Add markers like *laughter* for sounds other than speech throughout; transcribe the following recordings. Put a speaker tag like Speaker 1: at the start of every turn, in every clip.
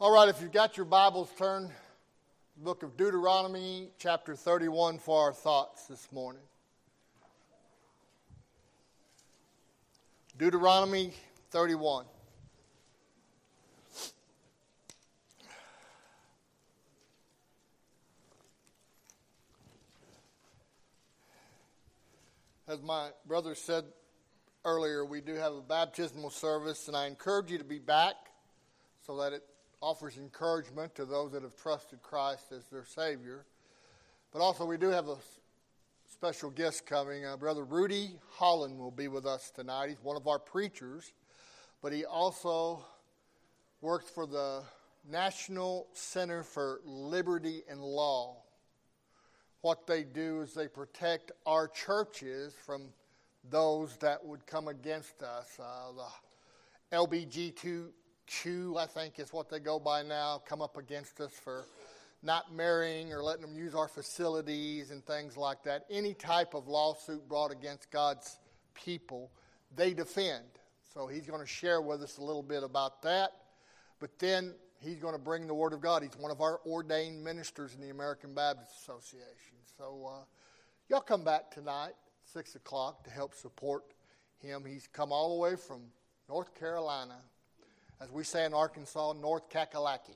Speaker 1: All right, if you've got your Bibles, turn book of Deuteronomy, chapter 31, for our thoughts this morning. Deuteronomy 31. As my brother said earlier, we do have a baptismal service, and I encourage you to be back so that it offers encouragement to those that have trusted Christ as their Savior. But also, we do have a special guest coming. Uh, Brother Rudy Holland will be with us tonight. He's one of our preachers, but he also works for the National Center for Liberty and Law. What they do is they protect our churches from those that would come against us. Uh, the LBG2 Q, I think is what they go by now, come up against us for not marrying or letting them use our facilities and things like that. Any type of lawsuit brought against God's people, they defend. So he's going to share with us a little bit about that. But then he's going to bring the Word of God. He's one of our ordained ministers in the American Baptist Association. So uh, y'all come back tonight, 6 o'clock, to help support him. He's come all the way from North Carolina as we say in Arkansas, North Kakalaki.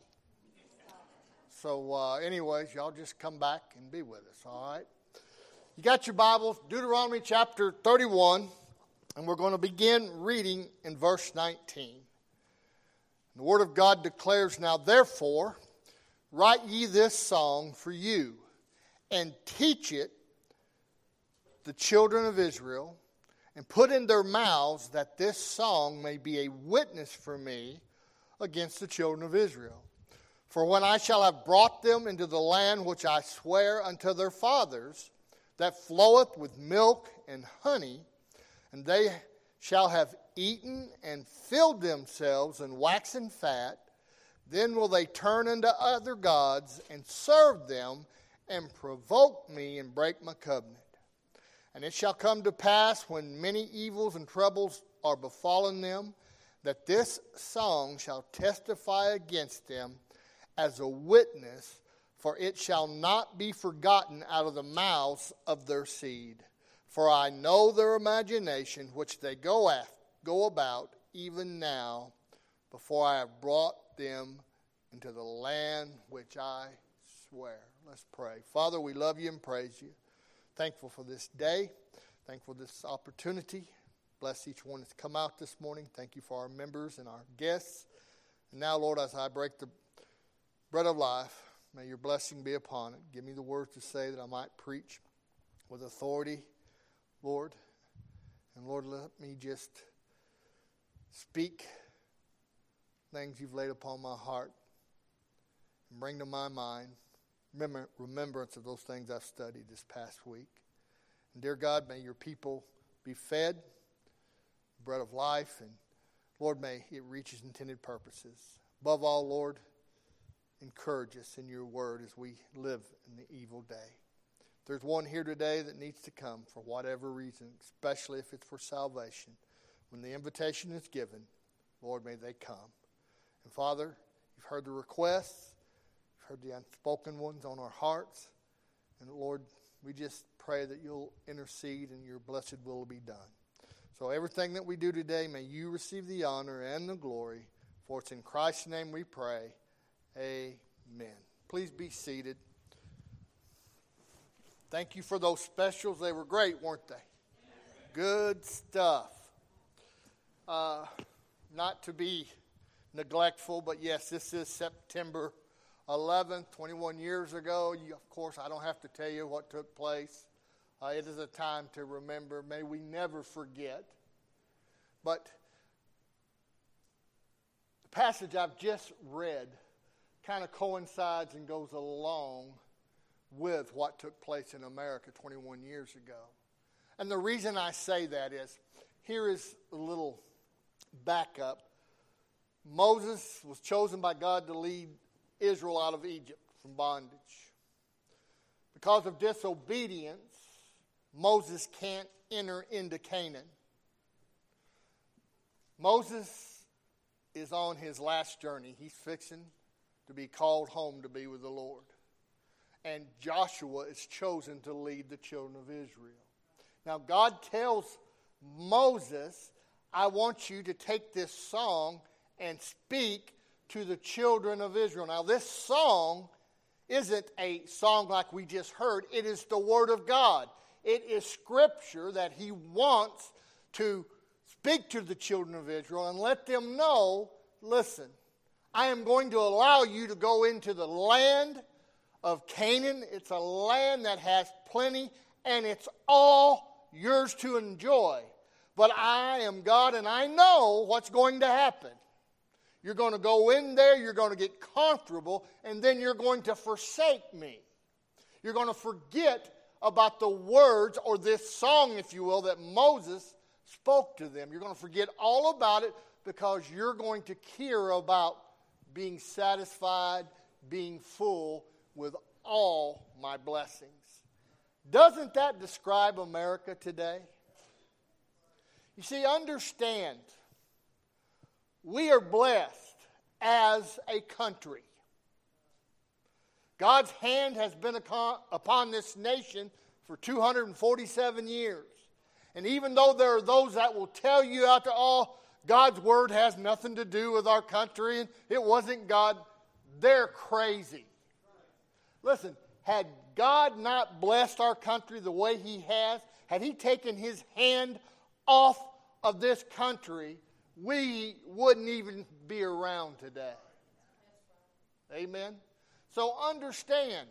Speaker 1: So, uh, anyways, y'all just come back and be with us, all right? You got your Bibles, Deuteronomy chapter 31, and we're going to begin reading in verse 19. The Word of God declares, Now therefore, write ye this song for you, and teach it the children of Israel and put in their mouths that this song may be a witness for me against the children of Israel. For when I shall have brought them into the land which I swear unto their fathers, that floweth with milk and honey, and they shall have eaten and filled themselves and waxen fat, then will they turn unto other gods and serve them and provoke me and break my covenant. And it shall come to pass when many evils and troubles are befallen them, that this song shall testify against them as a witness, for it shall not be forgotten out of the mouths of their seed. For I know their imagination which they go, after, go about even now, before I have brought them into the land which I swear. Let's pray. Father, we love you and praise you. Thankful for this day. Thankful for this opportunity. Bless each one that's come out this morning. Thank you for our members and our guests. And now, Lord, as I break the bread of life, may your blessing be upon it. Give me the words to say that I might preach with authority, Lord. And Lord, let me just speak things you've laid upon my heart and bring to my mind remember, remembrance of those things I've studied this past week. And dear God, may your people be fed bread of life, and Lord, may it reach its intended purposes. Above all, Lord, encourage us in your word as we live in the evil day. There's one here today that needs to come for whatever reason, especially if it's for salvation, when the invitation is given, Lord, may they come. And Father, you've heard the requests heard the unspoken ones on our hearts. And Lord, we just pray that you'll intercede and your blessed will be done. So, everything that we do today, may you receive the honor and the glory. For it's in Christ's name we pray. Amen. Please be seated. Thank you for those specials. They were great, weren't they? Good stuff. Uh, not to be neglectful, but yes, this is September 11th, 21 years ago. You, of course, I don't have to tell you what took place. Uh, it is a time to remember. May we never forget. But the passage I've just read kind of coincides and goes along with what took place in America 21 years ago. And the reason I say that is here is a little backup. Moses was chosen by God to lead Israel out of Egypt from bondage. Because of disobedience, Moses can't enter into Canaan. Moses is on his last journey. He's fixing to be called home to be with the Lord. And Joshua is chosen to lead the children of Israel. Now, God tells Moses, I want you to take this song and speak to the children of Israel. Now, this song isn't a song like we just heard, it is the Word of God. It is Scripture that He wants to speak to the children of Israel and let them know listen, I am going to allow you to go into the land of Canaan. It's a land that has plenty and it's all yours to enjoy. But I am God and I know what's going to happen. You're going to go in there, you're going to get comfortable, and then you're going to forsake me. You're going to forget about the words or this song, if you will, that Moses spoke to them. You're going to forget all about it because you're going to care about being satisfied, being full with all my blessings. Doesn't that describe America today? You see, understand, we are blessed as a country. God's hand has been upon this nation for 247 years. And even though there are those that will tell you after all, God's word has nothing to do with our country and it wasn't God, they're crazy. Listen, had God not blessed our country the way He has, had He taken His hand off of this country, we wouldn't even be around today. Amen? So understand,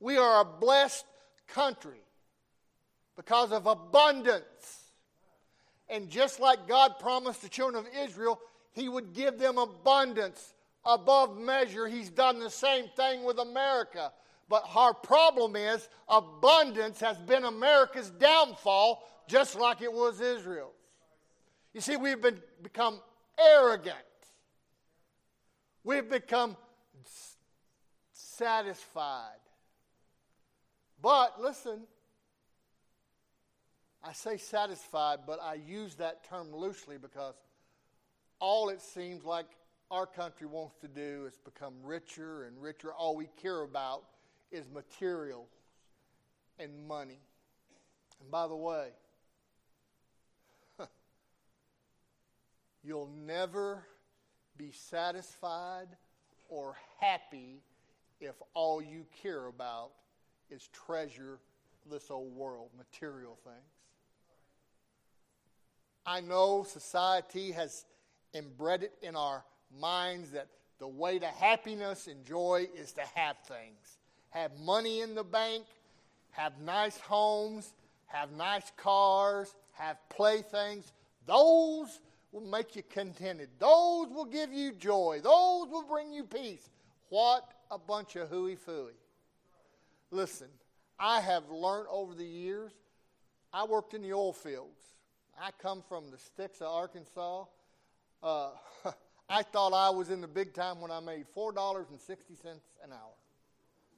Speaker 1: we are a blessed country because of abundance. And just like God promised the children of Israel, He would give them abundance above measure. He's done the same thing with America. But our problem is abundance has been America's downfall, just like it was Israel's. You see, we've been, become arrogant. We've become satisfied. But listen, I say satisfied, but I use that term loosely because all it seems like our country wants to do is become richer and richer. All we care about is material and money. And by the way, you'll never be satisfied or happy if all you care about is treasure this old world, material things. I know society has inbred it in our minds that the way to happiness and joy is to have things. Have money in the bank, have nice homes, have nice cars, have playthings. Those will make you contented. Those will give you joy. Those will bring you peace. What a bunch of hooey fooey. Listen, I have learned over the years, I worked in the oil fields. I come from the sticks of Arkansas. Uh, *laughs* I thought I was in the big time when I made $4.60 an hour.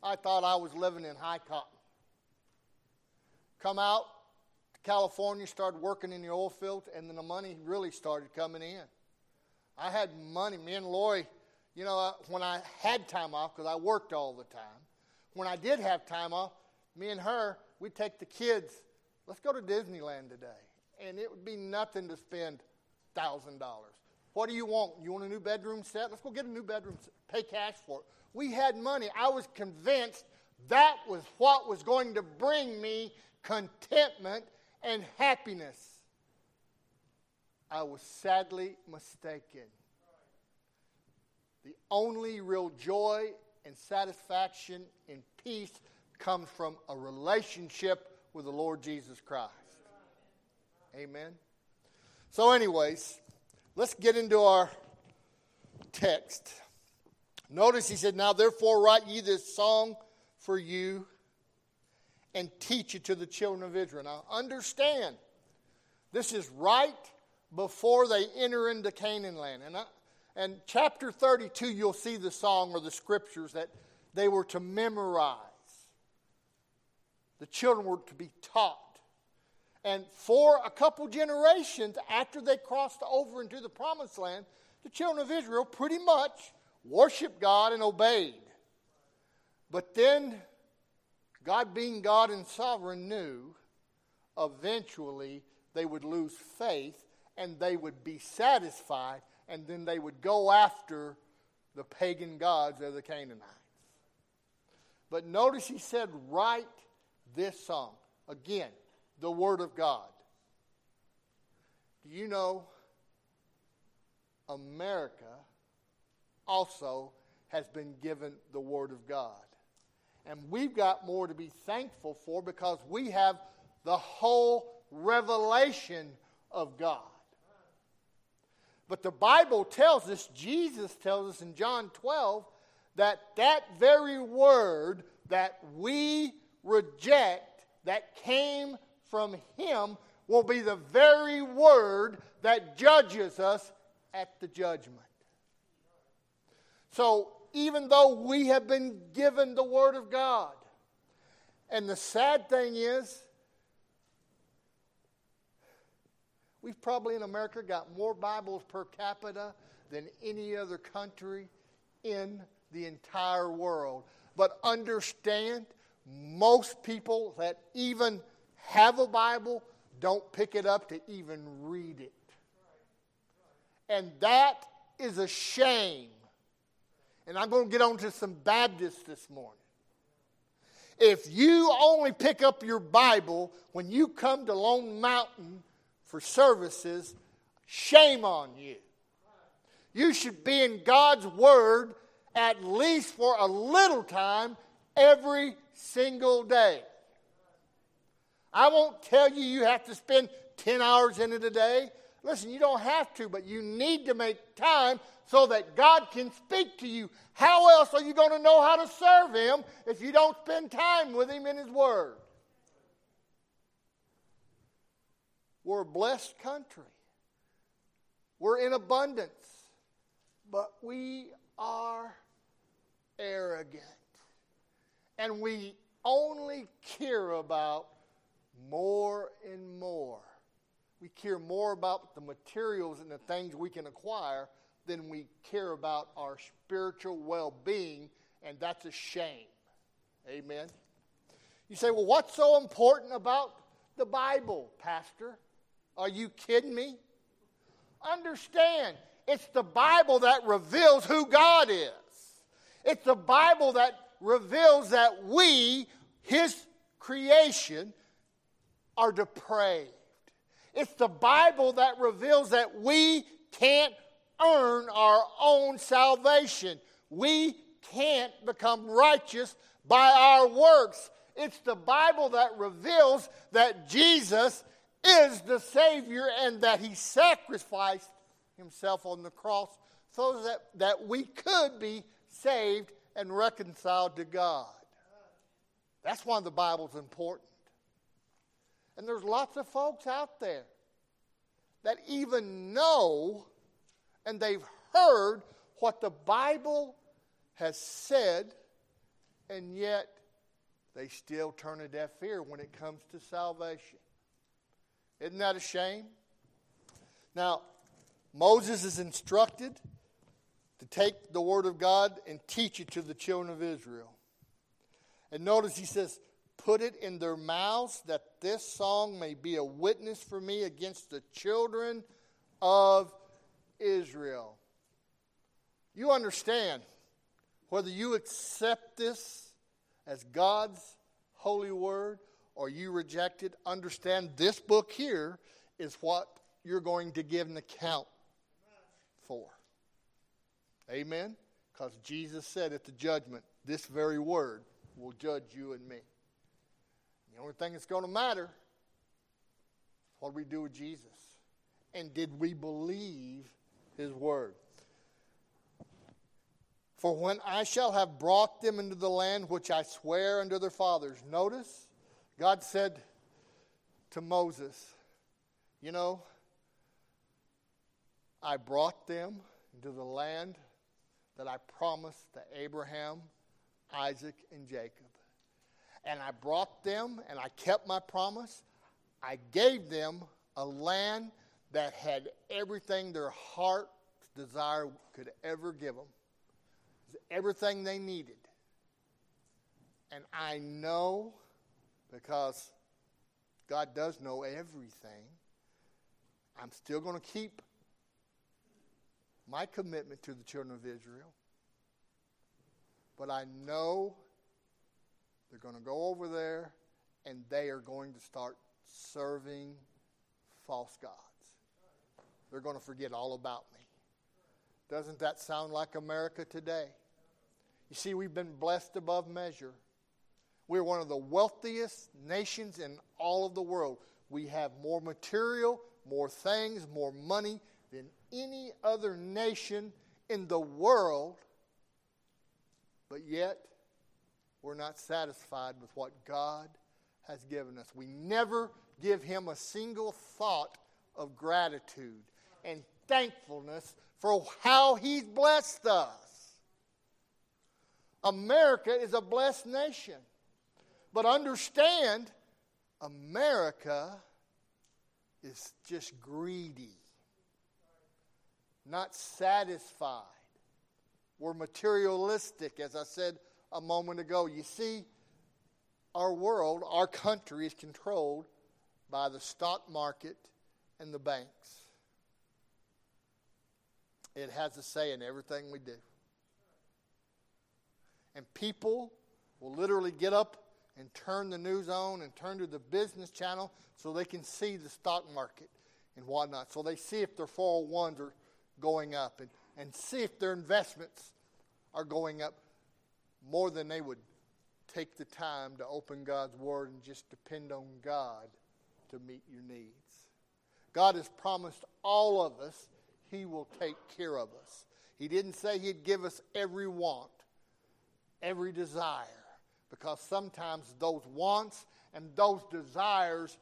Speaker 1: I thought I was living in high cotton. Come out California, started working in the oil field, and then the money really started coming in. I had money. Me and Lori, you know, when I had time off, because I worked all the time, when I did have time off, me and her, we'd take the kids, let's go to Disneyland today and it would be nothing to spend $1,000. What do you want? You want a new bedroom set? Let's go get a new bedroom set. Pay cash for it. We had money. I was convinced that was what was going to bring me contentment and happiness. I was sadly mistaken. The only real joy and satisfaction and peace comes from a relationship with the Lord Jesus Christ. Amen. So, anyways, let's get into our text. Notice he said, Now therefore write ye this song for you and teach it to the children of Israel. Now understand, this is right before they enter into Canaan land. And, I, and chapter 32, you'll see the song or the scriptures that they were to memorize. The children were to be taught. And for a couple generations after they crossed over into the promised land, the children of Israel pretty much worshiped God and obeyed. But then, God being God and sovereign, knew eventually they would lose faith and they would be satisfied, and then they would go after the pagan gods of the Canaanites. But notice he said, write this song. Again, the Word of God. Do you know America also has been given the Word of God? And we've got more to be thankful for because we have the whole revelation of God. But the Bible tells us, Jesus tells us in John 12, that that very word that we reject that came from him will be the very word that judges us at the judgment. So, even though we have been given the word of God, and the sad thing is, we've probably in America got more Bibles per capita than any other country in the entire world. But understand, most people that even have a Bible don't pick it up to even read it. And that is a shame. And I'm going to get on to some Baptists this morning. If you only pick up your Bible when you come to Lone Mountain for services, shame on you. You should be in God's Word at least for a little time every single day. I won't tell you you have to spend 10 hours in it a day. Listen, you don't have to, but you need to make time so that God can speak to you. How else are you going to know how to serve Him if you don't spend time with Him in His Word? We're a blessed country. We're in abundance. But we are arrogant. And we only care about more and more. We care more about the materials and the things we can acquire than we care about our spiritual well being, and that's a shame. Amen. You say, well, what's so important about the Bible, Pastor? Are you kidding me? Understand, it's the Bible that reveals who God is. It's the Bible that reveals that we, His creation, are depraved. It's the Bible that reveals that we can't earn our own salvation. We can't become righteous by our works. It's the Bible that reveals that Jesus is the Savior and that He sacrificed Himself on the cross so that, that we could be saved and reconciled to God. That's why the Bible's important. And there's lots of folks out there that even know and they've heard what the Bible has said, and yet they still turn a deaf ear when it comes to salvation. Isn't that a shame? Now, Moses is instructed to take the Word of God and teach it to the children of Israel. And notice he says, Put it in their mouths that this song may be a witness for me against the children of Israel. You understand whether you accept this as God's holy word or you reject it, understand this book here is what you're going to give an account for. Amen? Because Jesus said at the judgment, this very word will judge you and me. The only thing that's going to matter is what we do with Jesus. And did we believe his word? For when I shall have brought them into the land which I swear unto their fathers. Notice, God said to Moses, You know, I brought them into the land that I promised to Abraham, Isaac, and Jacob. And I brought them and I kept my promise. I gave them a land that had everything their heart's desire could ever give them. everything they needed. And I know because God does know everything. I'm still going to keep my commitment to the children of Israel. But I know they're going to go over there and they are going to start serving false gods. They're going to forget all about me. Doesn't that sound like America today? You see, we've been blessed above measure. We're one of the wealthiest nations in all of the world. We have more material, more things, more money than any other nation in the world. But yet, we're not satisfied with what God has given us. We never give Him a single thought of gratitude and thankfulness for how He's blessed us. America is a blessed nation. But understand, America is just greedy, not satisfied. We're materialistic, as I said a moment ago. You see, our world, our country is controlled by the stock market and the banks. It has a say in everything we do. And people will literally get up and turn the news on and turn to the business channel so they can see the stock market and whatnot. So they see if their 401s are going up and, and see if their investments are going up more than they would take the time to open God's Word and just depend on God to meet your needs. God has promised all of us He will take care of us. He didn't say He'd give us every want, every desire, because sometimes those wants and those desires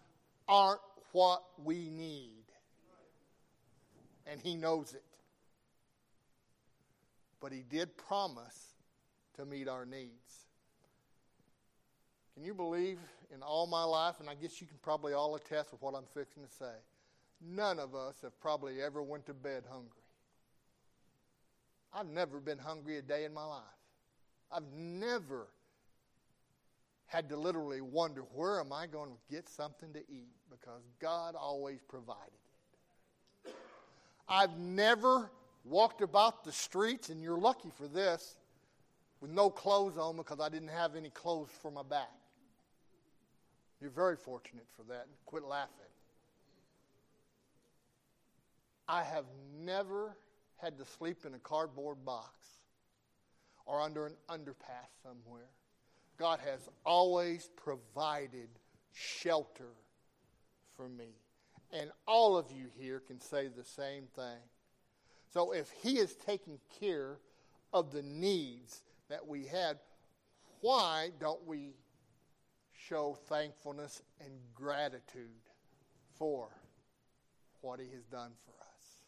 Speaker 1: aren't what we need. And He knows it. But He did promise to meet our needs. Can you believe in all my life, and I guess you can probably all attest with what I'm fixing to say, none of us have probably ever went to bed hungry. I've never been hungry a day in my life. I've never had to literally wonder, where am I going to get something to eat? Because God always provided it. I've never walked about the streets, and you're lucky for this, with no clothes on because I didn't have any clothes for my back. You're very fortunate for that. Quit laughing. I have never had to sleep in a cardboard box or under an underpass somewhere. God has always provided shelter for me. And all of you here can say the same thing. So if He is taking care of the needs that we had, why don't we show thankfulness and gratitude for what He has done for us?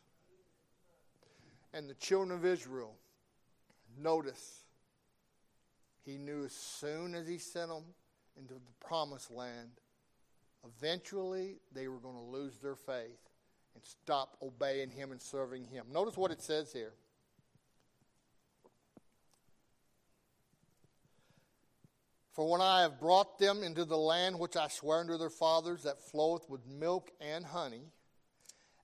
Speaker 1: And the children of Israel, notice he knew as soon as he sent them into the promised land, eventually they were going to lose their faith and stop obeying him and serving him. Notice what it says here. For when I have brought them into the land which I swear unto their fathers, that floweth with milk and honey,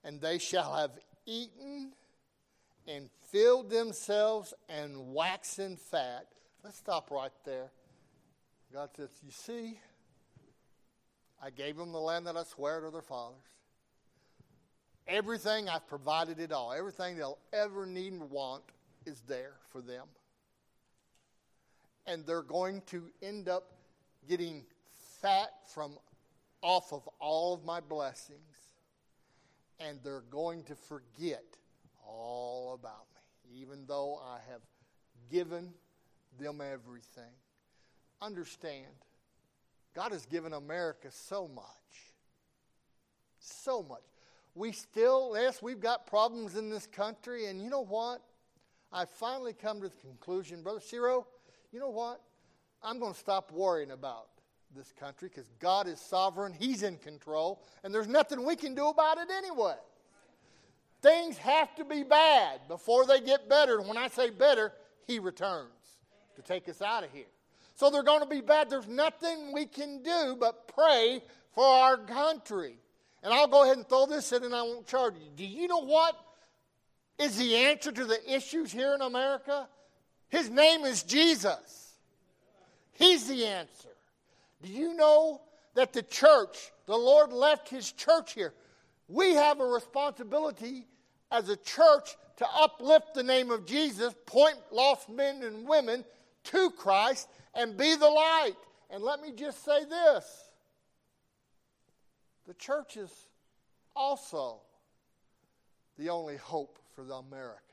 Speaker 1: and they shall have eaten and filled themselves and waxen fat, Let's stop right there. God says, You see, I gave them the land that I swear to their fathers. Everything I've provided it all. Everything they'll ever need and want is there for them. And they're going to end up getting fat from off of all of my blessings. And they're going to forget all about me, even though I have given them everything. Understand, God has given America so much. So much. We still, yes, we've got problems in this country, and you know what? I've finally come to the conclusion, Brother Ciro, you know what? I'm going to stop worrying about this country because God is sovereign, He's in control, and there's nothing we can do about it anyway. Things have to be bad before they get better. And when I say better, he returns to take us out of here. So they're going to be bad. There's nothing we can do but pray for our country. And I'll go ahead and throw this in and I won't charge you. Do you know what is the answer to the issues here in America? His name is Jesus. He's the answer. Do you know that the church, the Lord left His church here? We have a responsibility as a church to uplift the name of Jesus, point lost men and women to Christ, and be the light. And let me just say this the church is also the only hope for the America,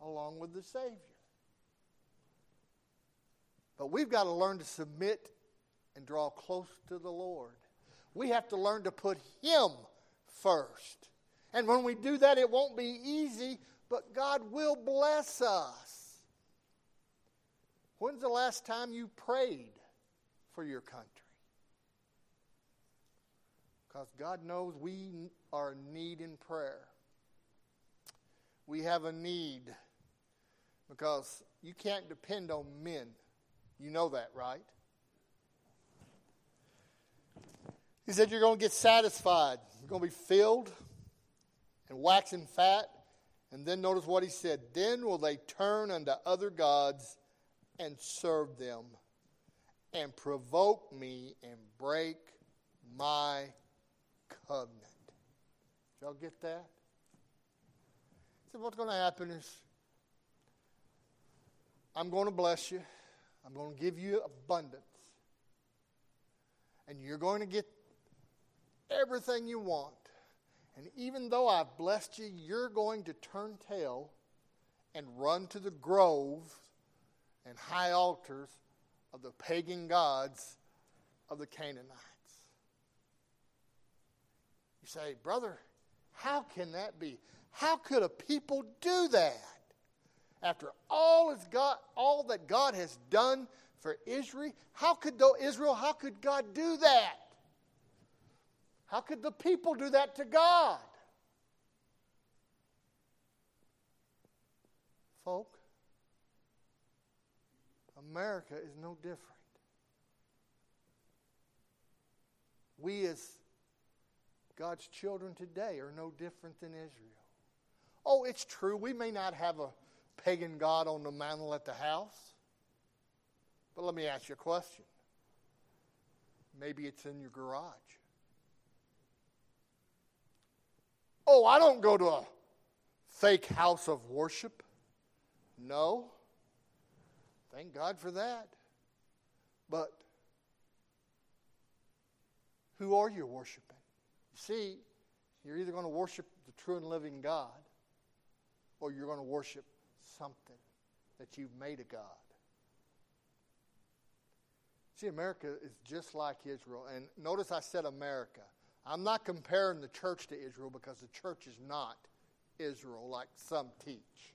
Speaker 1: along with the Savior. But we've got to learn to submit and draw close to the Lord. We have to learn to put Him first. And when we do that, it won't be easy, but God will bless us. When's the last time you prayed for your country? Because God knows we are in need in prayer. We have a need because you can't depend on men. You know that, right? He said, You're going to get satisfied. You're going to be filled and waxing fat. And then notice what he said Then will they turn unto other gods and serve them and provoke me and break my covenant. Did y'all get that? He said, what's going to happen is I'm going to bless you. I'm going to give you abundance. And you're going to get everything you want. And even though I've blessed you, you're going to turn tail and run to the grove and high altars of the pagan gods of the Canaanites. You say, brother, how can that be? How could a people do that? After all is God, all that God has done for Israel, how could though Israel, how could God do that? How could the people do that to God? Folk, America is no different. We, as God's children today, are no different than Israel. Oh, it's true, we may not have a pagan God on the mantle at the house. But let me ask you a question. Maybe it's in your garage. Oh, I don't go to a fake house of worship. No. Thank God for that. But who are you worshiping? You see, you're either going to worship the true and living God or you're going to worship something that you've made a God. See, America is just like Israel. And notice I said America. I'm not comparing the church to Israel because the church is not Israel like some teach.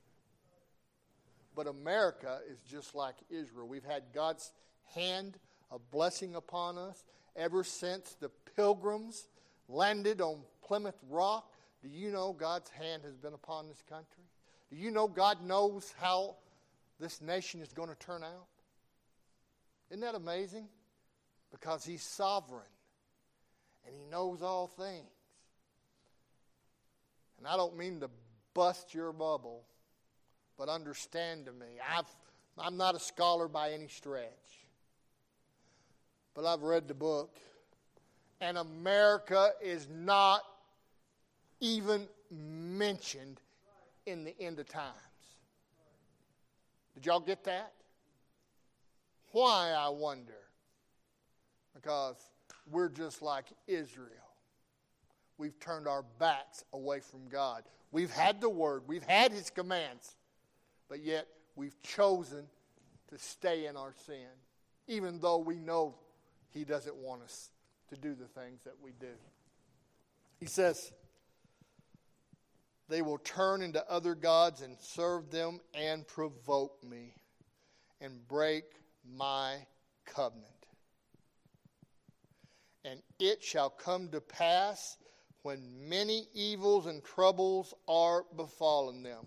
Speaker 1: But America is just like Israel. We've had God's hand of blessing upon us ever since the pilgrims landed on Plymouth Rock. Do you know God's hand has been upon this country? Do you know God knows how this nation is going to turn out? Isn't that amazing? Because He's sovereign and He knows all things. And I don't mean to bust your bubble, but understand to me. I've, I'm not a scholar by any stretch, but I've read the book, and America is not even mentioned in the end of times. Did y'all get that? Why, I wonder? Because we're just like Israel. We've turned our backs away from God. We've had the word, we've had his commands, but yet we've chosen to stay in our sin, even though we know he doesn't want us to do the things that we do. He says, They will turn into other gods and serve them and provoke me and break my covenant. And it shall come to pass when many evils and troubles are befallen them.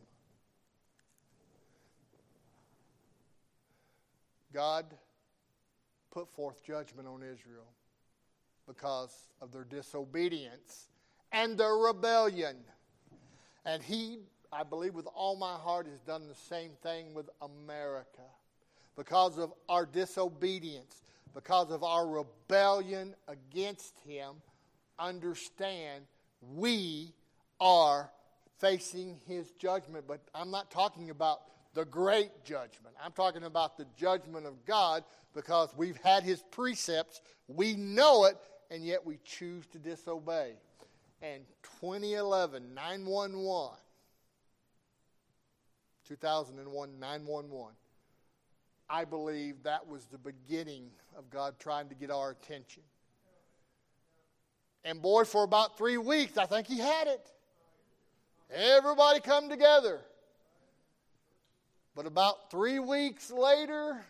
Speaker 1: God put forth judgment on Israel because of their disobedience and their rebellion. And He, I believe, with all my heart, has done the same thing with America because of our disobedience, because of our rebellion against Him. Understand, we are facing His judgment. But I'm not talking about the great judgment. I'm talking about the judgment of God because we've had His precepts, we know it, and yet we choose to disobey. And 2011, 911, 2001, 911, I believe that was the beginning of God trying to get our attention. And boy, for about three weeks, I think He had it. Everybody come together. But about three weeks later,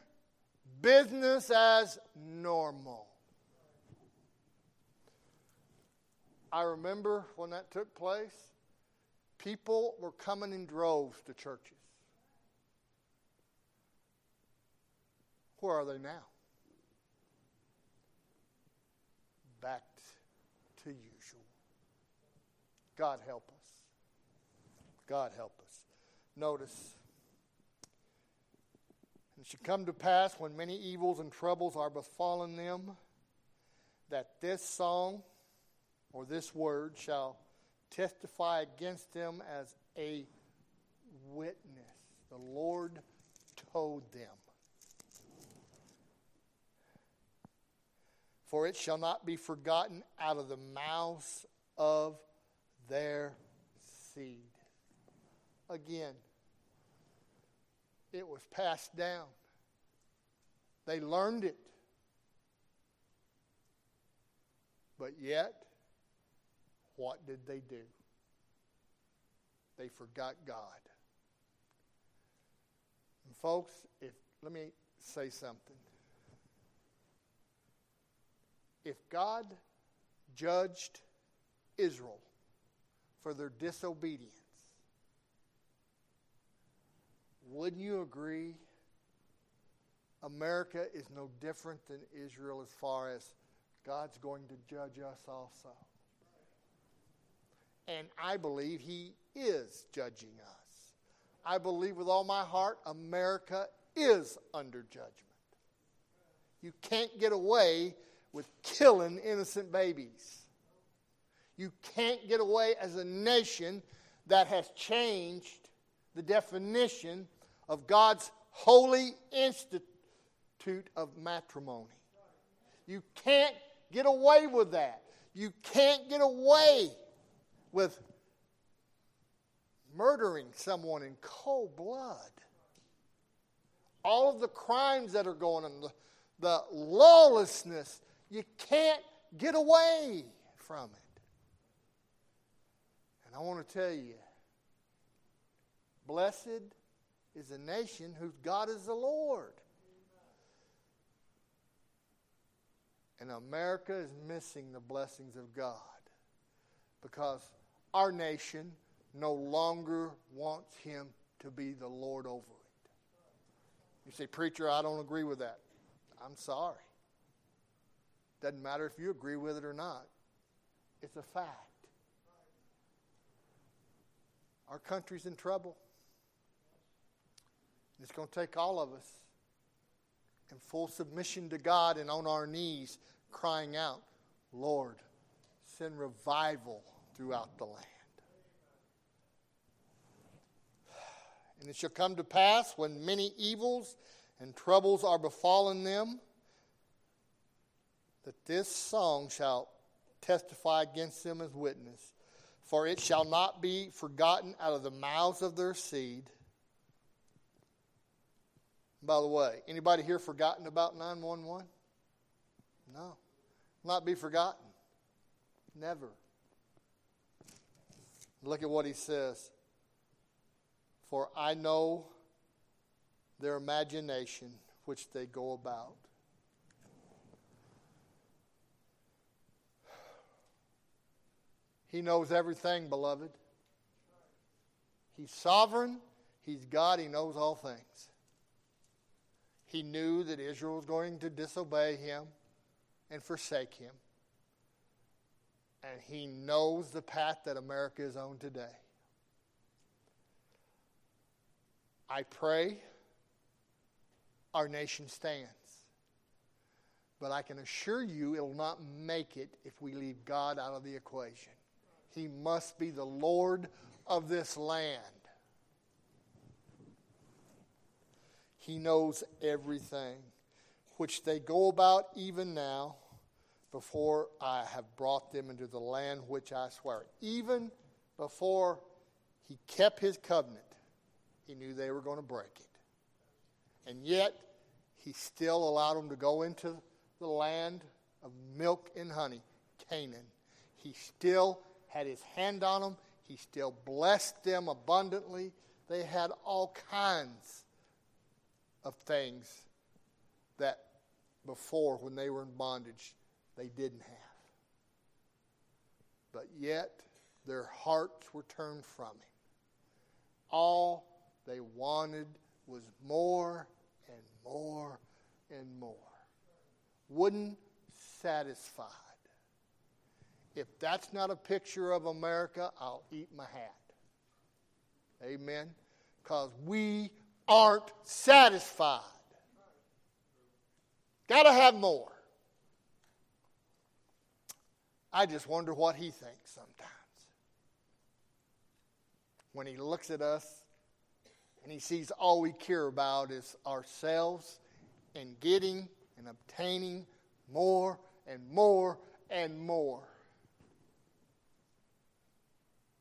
Speaker 1: business as normal. I remember when that took place, people were coming in droves to churches. Where are they now? Back to usual. God help us. God help us. Notice, it should come to pass when many evils and troubles are befallen them, that this song or this word shall testify against them as a witness. The Lord told them. For it shall not be forgotten out of the mouths of their seed. Again, it was passed down. They learned it. But yet, what did they do? They forgot God. And folks, if let me say something. If God judged Israel for their disobedience, wouldn't you agree America is no different than Israel as far as God's going to judge us also? And I believe He is judging us. I believe with all my heart America is under judgment. You can't get away with killing innocent babies. You can't get away as a nation that has changed the definition of God's holy institute of matrimony. You can't get away with that. You can't get away with murdering someone in cold blood. All of the crimes that are going on, the, the lawlessness, you can't get away from it. And I want to tell you, blessed is a nation whose God is the Lord. And America is missing the blessings of God because our nation no longer wants him to be the Lord over it. You say, Preacher, I don't agree with that. I'm sorry. Doesn't matter if you agree with it or not, it's a fact. Our country's in trouble. It's going to take all of us in full submission to God and on our knees crying out, Lord, send revival throughout the land. And it shall come to pass when many evils and troubles are befallen them, that this song shall testify against them as witness. For it shall not be forgotten out of the mouths of their seed. By the way, anybody here forgotten about 911? No. Not be forgotten. Never. Look at what he says. For I know their imagination which they go about. He knows everything, beloved. He's sovereign, He's God, He knows all things. He knew that Israel was going to disobey him and forsake him. And he knows the path that America is on today. I pray our nation stands. But I can assure you it will not make it if we leave God out of the equation. He must be the Lord of this land. He knows everything, which they go about even now before I have brought them into the land which I swear. Even before he kept his covenant, he knew they were going to break it. And yet, he still allowed them to go into the land of milk and honey, Canaan. He still had his hand on them. He still blessed them abundantly. They had all kinds of things that before, when they were in bondage, they didn't have. But yet, their hearts were turned from him. All they wanted was more and more and more. Wouldn't satisfied. If that's not a picture of America, I'll eat my hat. Amen. Because we aren't satisfied. Got to have more. I just wonder what he thinks sometimes. When he looks at us and he sees all we care about is ourselves and getting and obtaining more and more and more.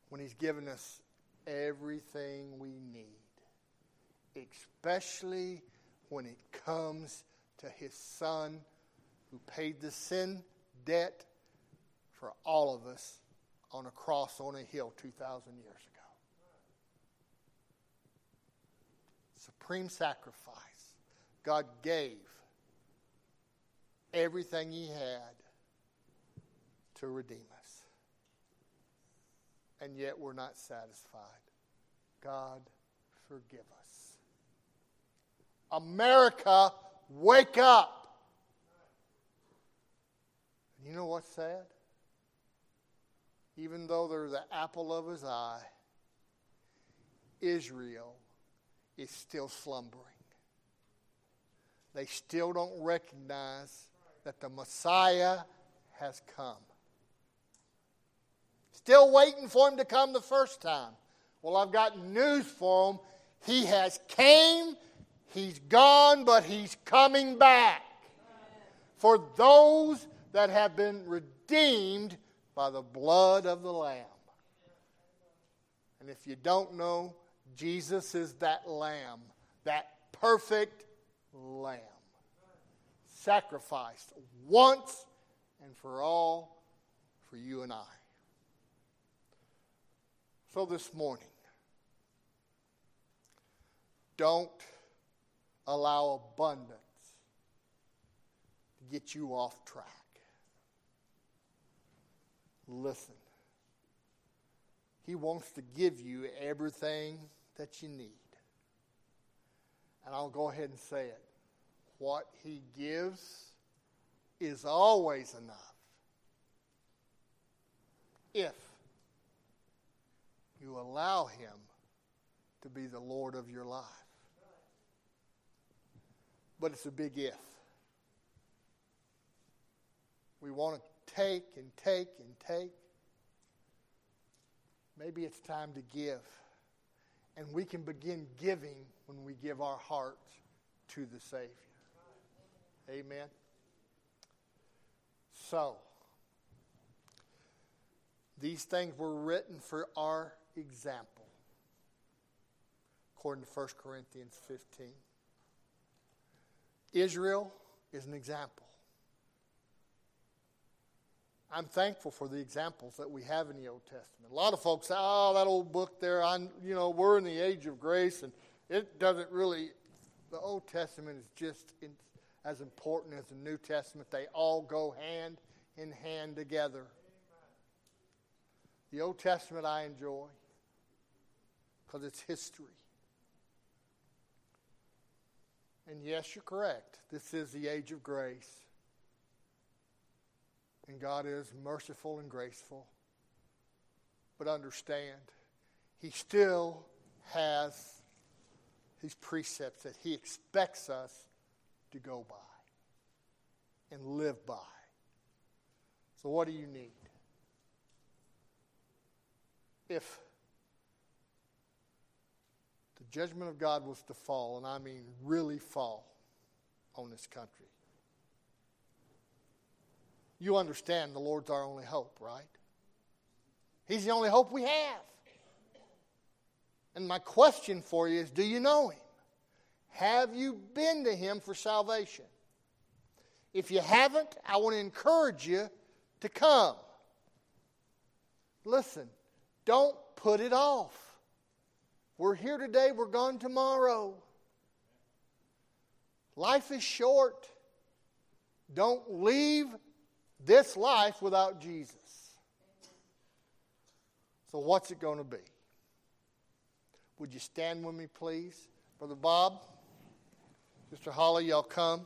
Speaker 1: When he's given us everything we need, especially when it comes to his son who paid the sin debt for all of us on a cross on a hill 2,000 years ago. Supreme sacrifice. God gave everything He had to redeem us. And yet we're not satisfied. God, forgive us. America, wake up. You know what's sad? Even though they're the apple of his eye, Israel is still slumbering. They still don't recognize that the Messiah has come. Still waiting for him to come the first time. Well, I've got news for him. He has came, he's gone, but he's coming back. For those that have been redeemed by the blood of the Lamb. And if you don't know, Jesus is that Lamb, that perfect Lamb, sacrificed once and for all for you and I. So this morning, don't allow abundance to get you off track. Listen. He wants to give you everything that you need. And I'll go ahead and say it. What He gives is always enough. If you allow Him to be the Lord of your life. But it's a big if. We want to take and take and take. Maybe it's time to give. And we can begin giving when we give our hearts to the Savior. Amen. So, these things were written for our example, according to 1 Corinthians 15. Israel is an example. I'm thankful for the examples that we have in the Old Testament. A lot of folks say, "Oh, that old book there. I, you know, we're in the age of grace, and it doesn't really." The Old Testament is just in, as important as the New Testament. They all go hand in hand together. The Old Testament I enjoy because it's history. And yes, you're correct. This is the age of grace. And God is merciful and graceful. But understand, He still has His precepts that He expects us to go by and live by. So, what do you need? If the judgment of God was to fall, and I mean really fall on this country, you understand the Lord's our only hope, right? He's the only hope we have. And my question for you is do you know Him? Have you been to Him for salvation? If you haven't, I want to encourage you to come. Listen, don't put it off. We're here today, we're gone tomorrow. Life is short. Don't leave this life without Jesus. So, what's it going to be? Would you stand with me, please? Brother Bob, Sister Holly, y'all come.